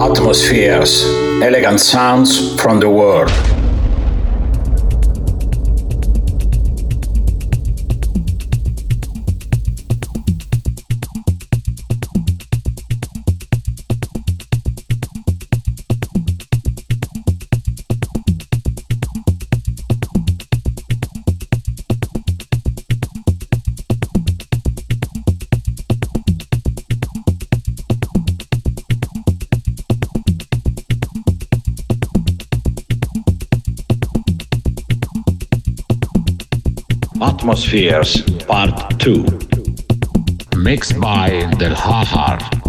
Atmospheres, elegant sounds from the world. Atmospheres Part 2 Mixed by The Lahar.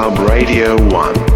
Club Radio 1.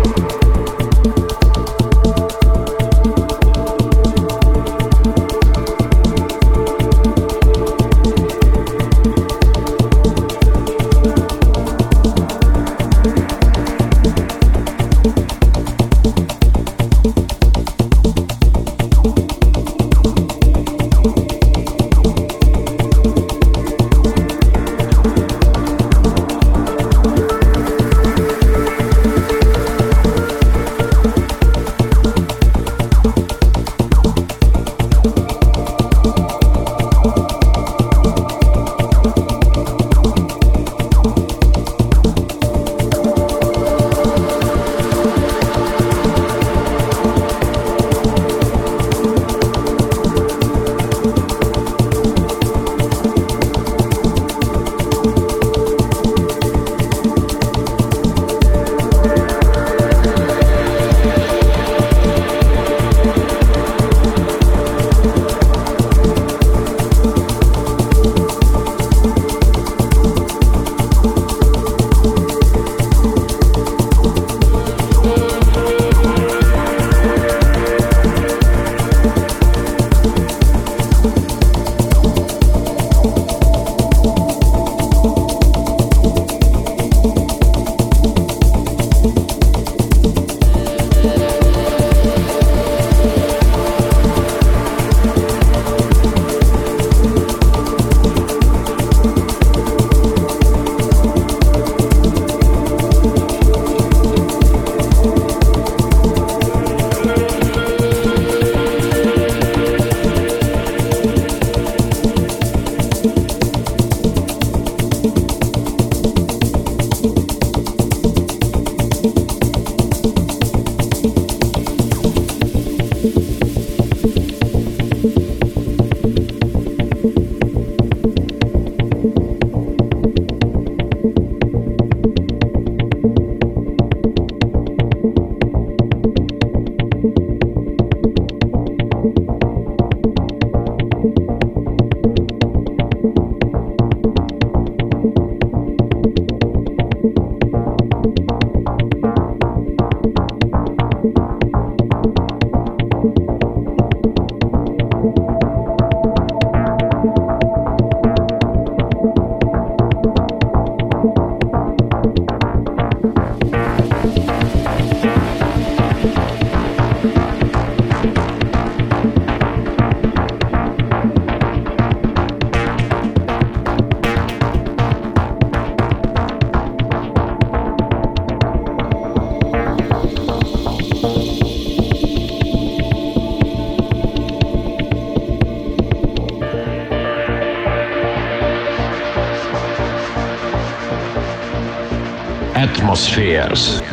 Atmospheres.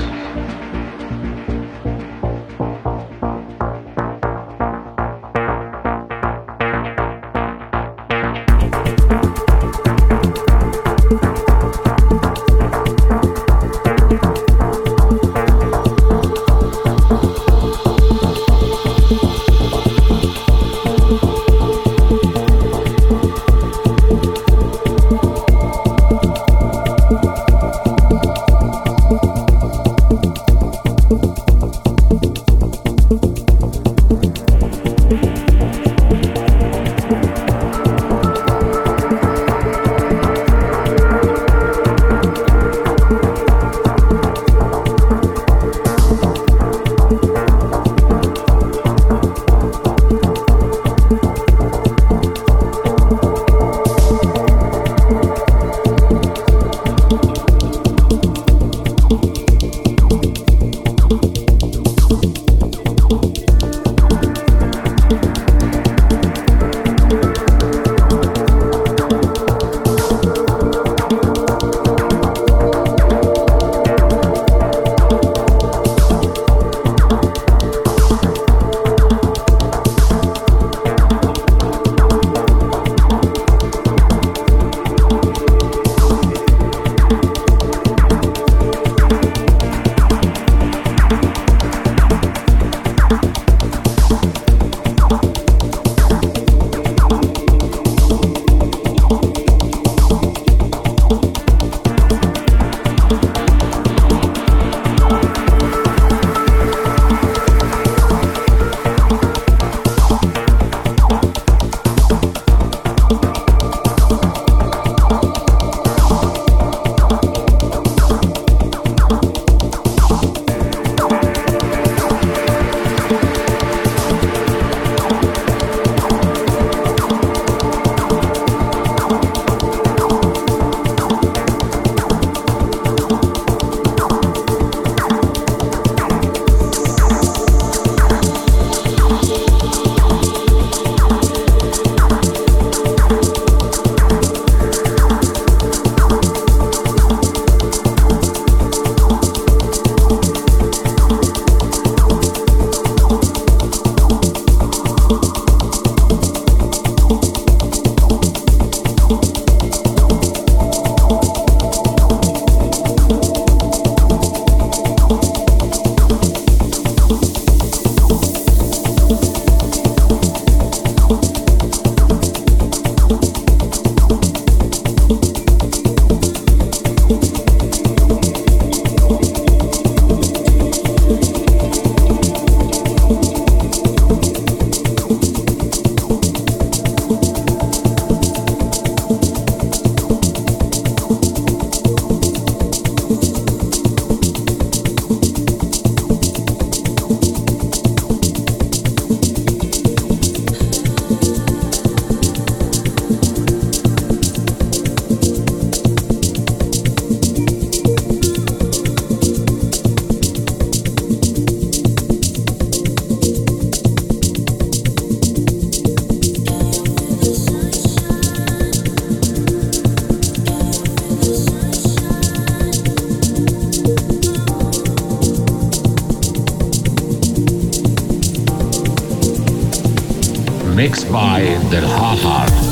mixed by The Lahar.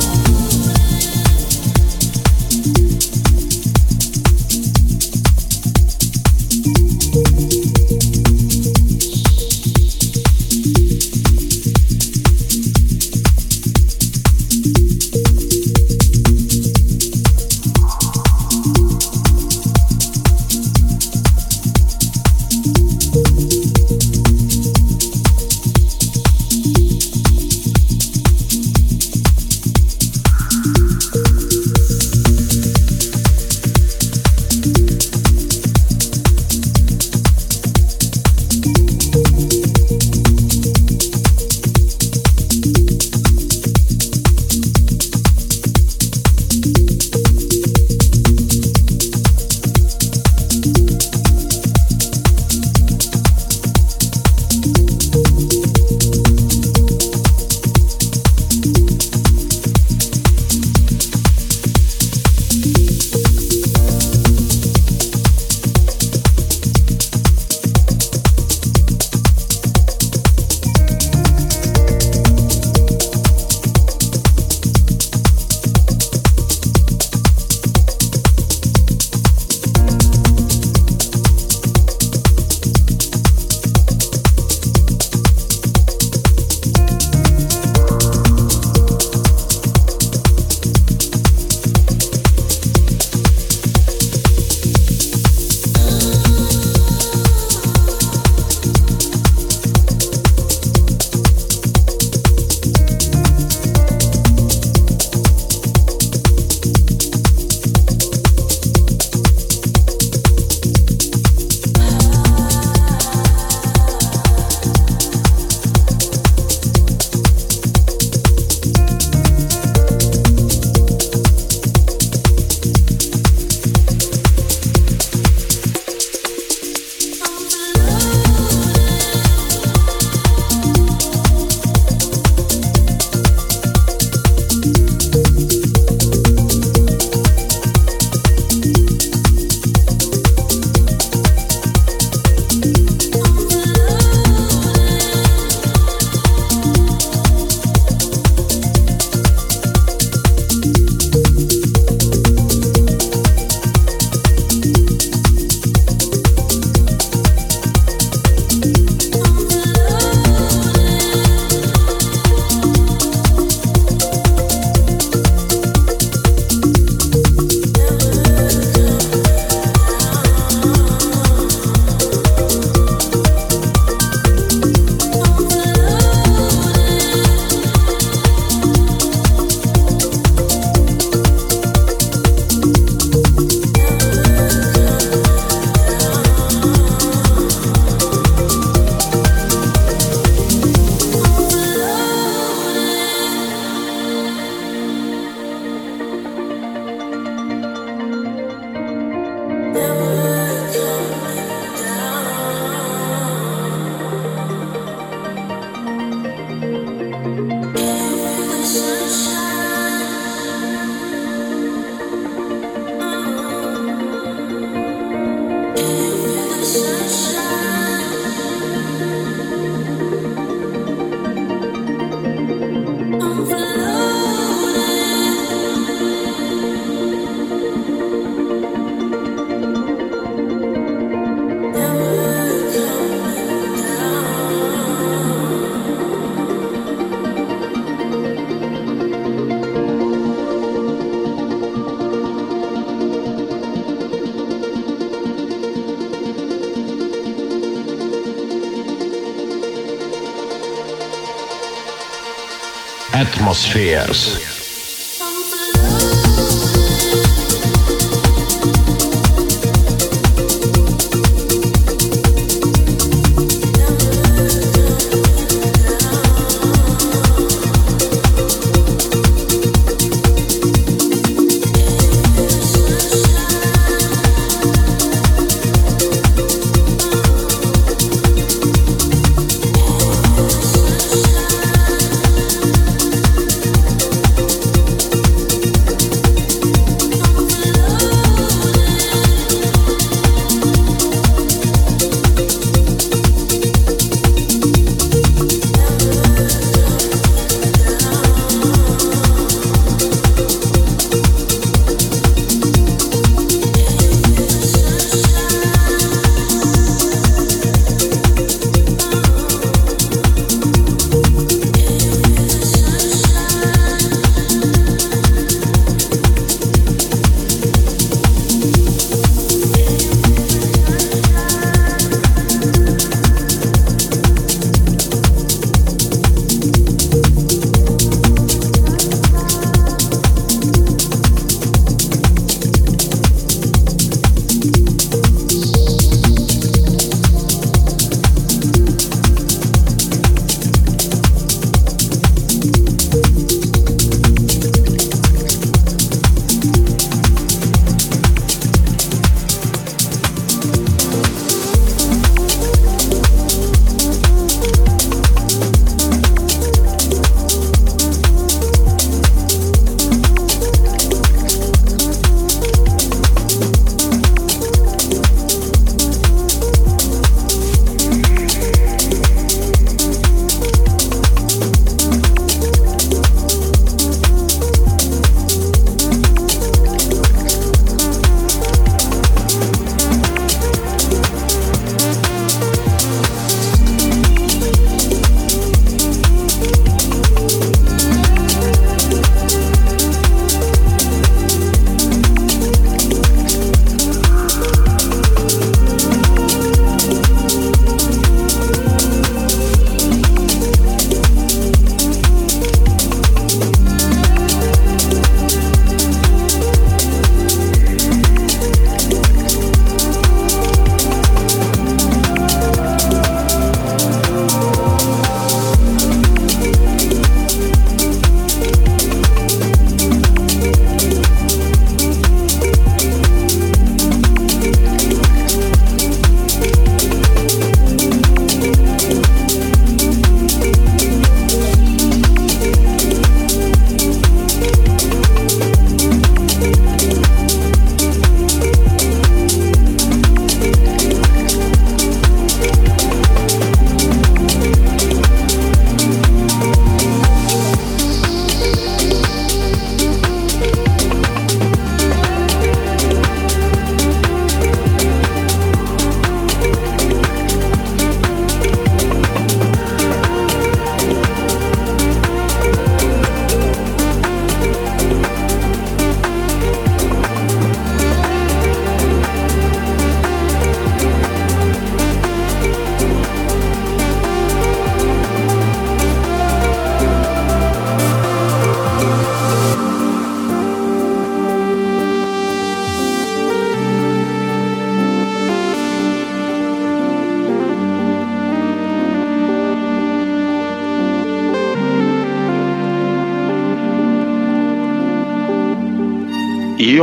Atmospheres.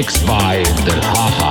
Mixed by The Lahar.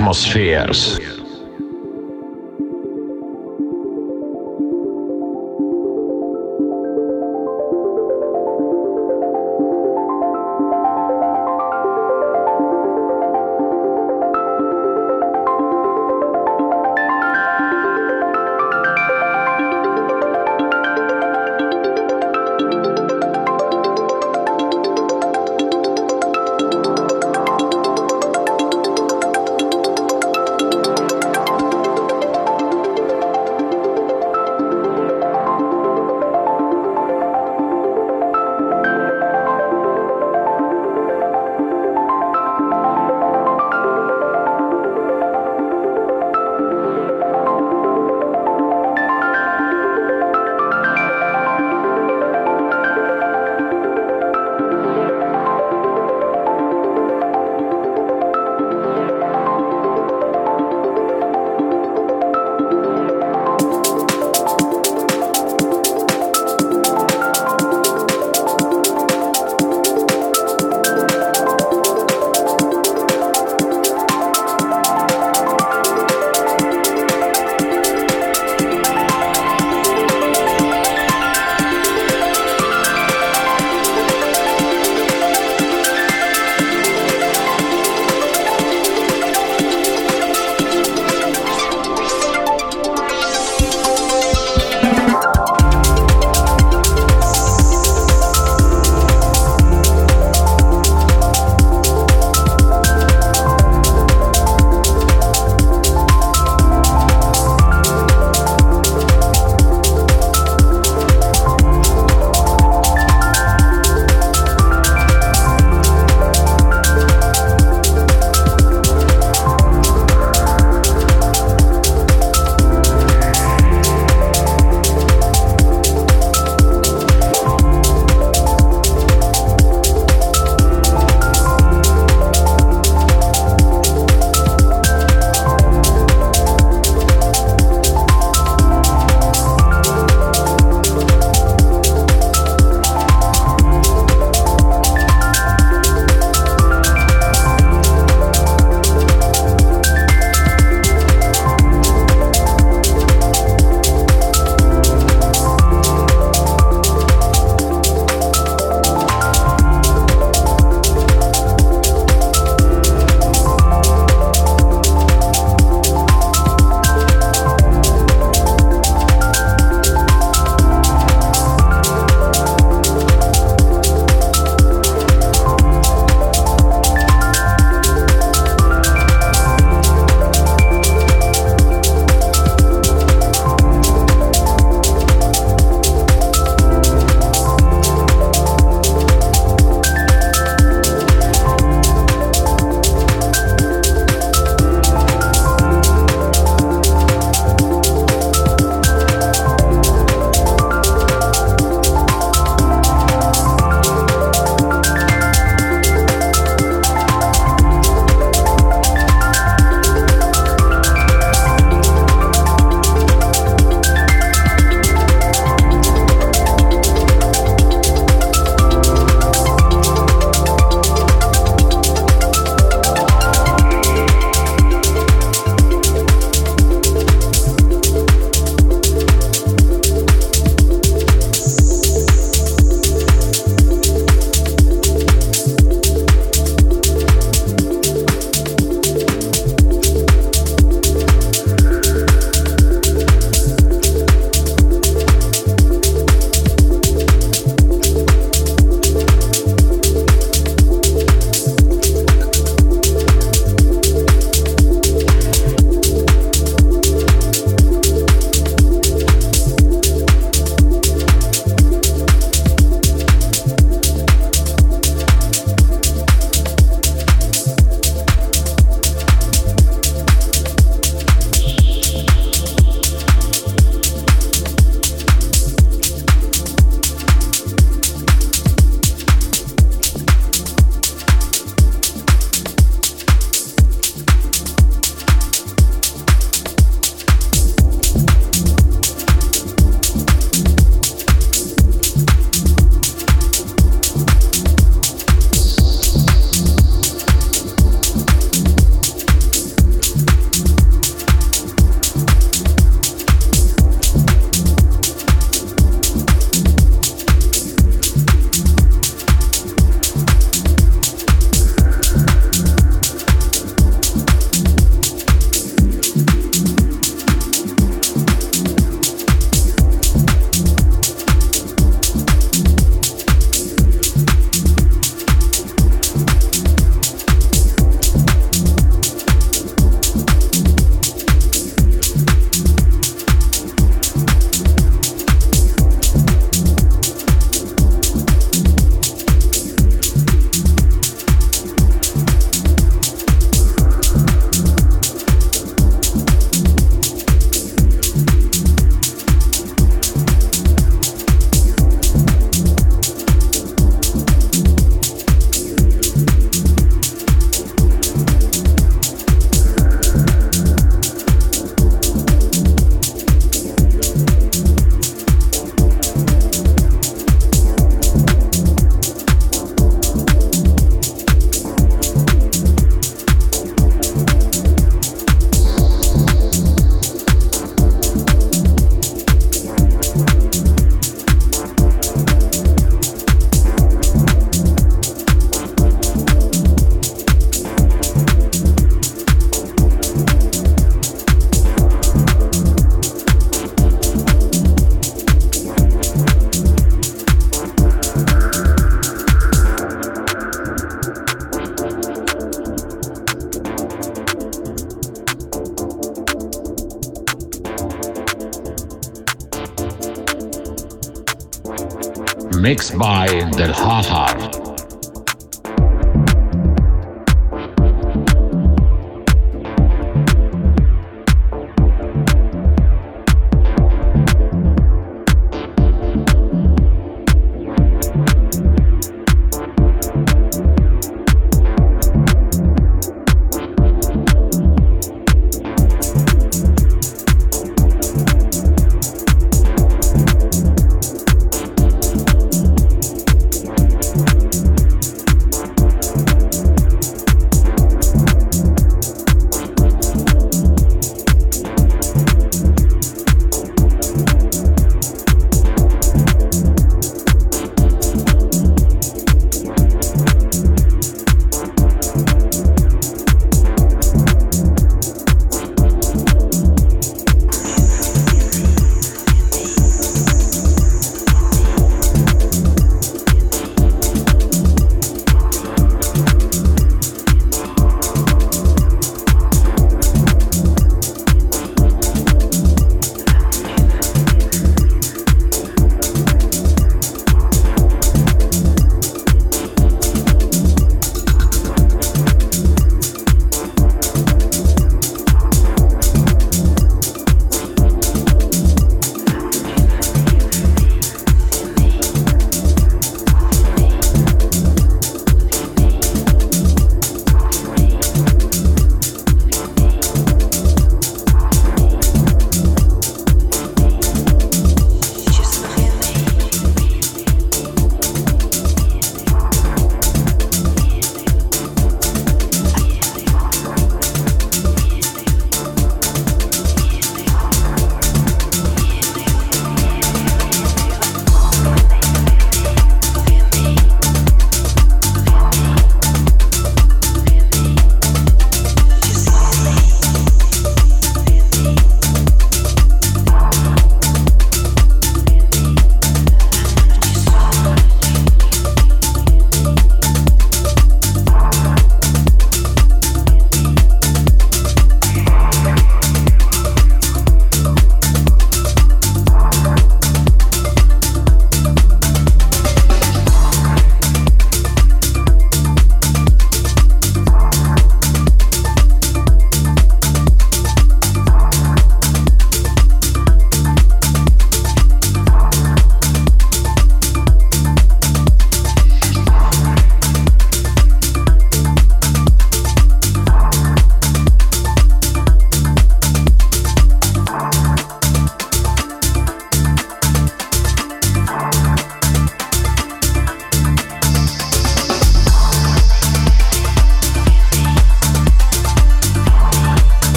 Atmospheres.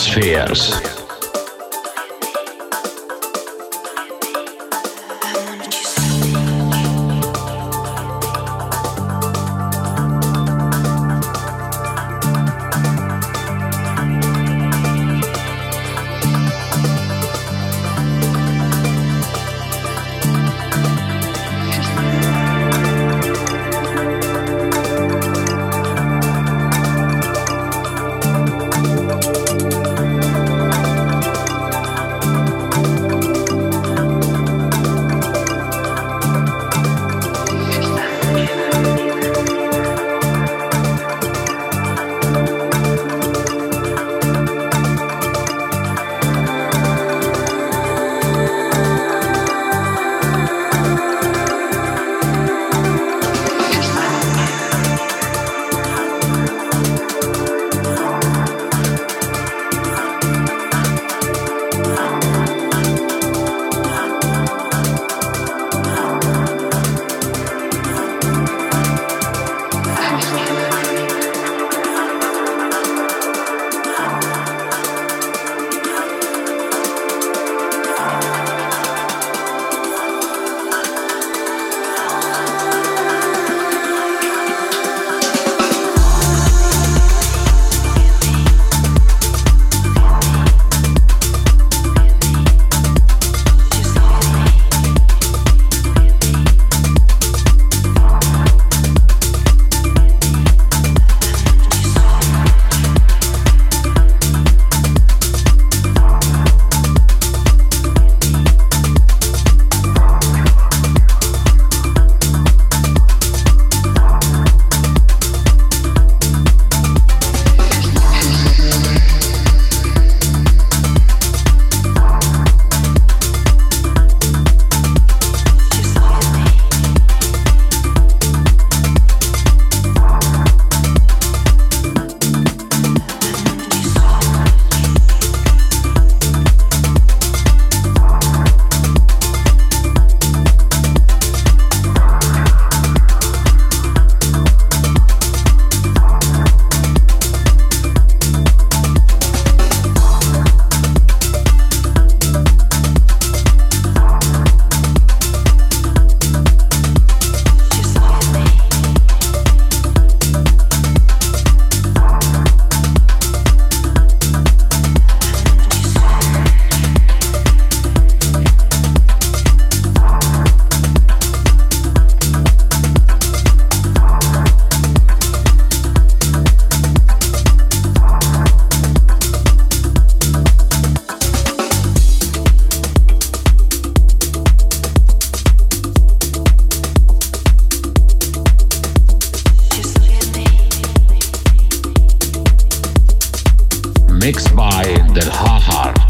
atmosfēras. Mixed by The Lahar.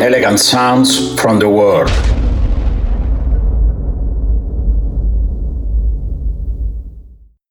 Elegant sounds from the world.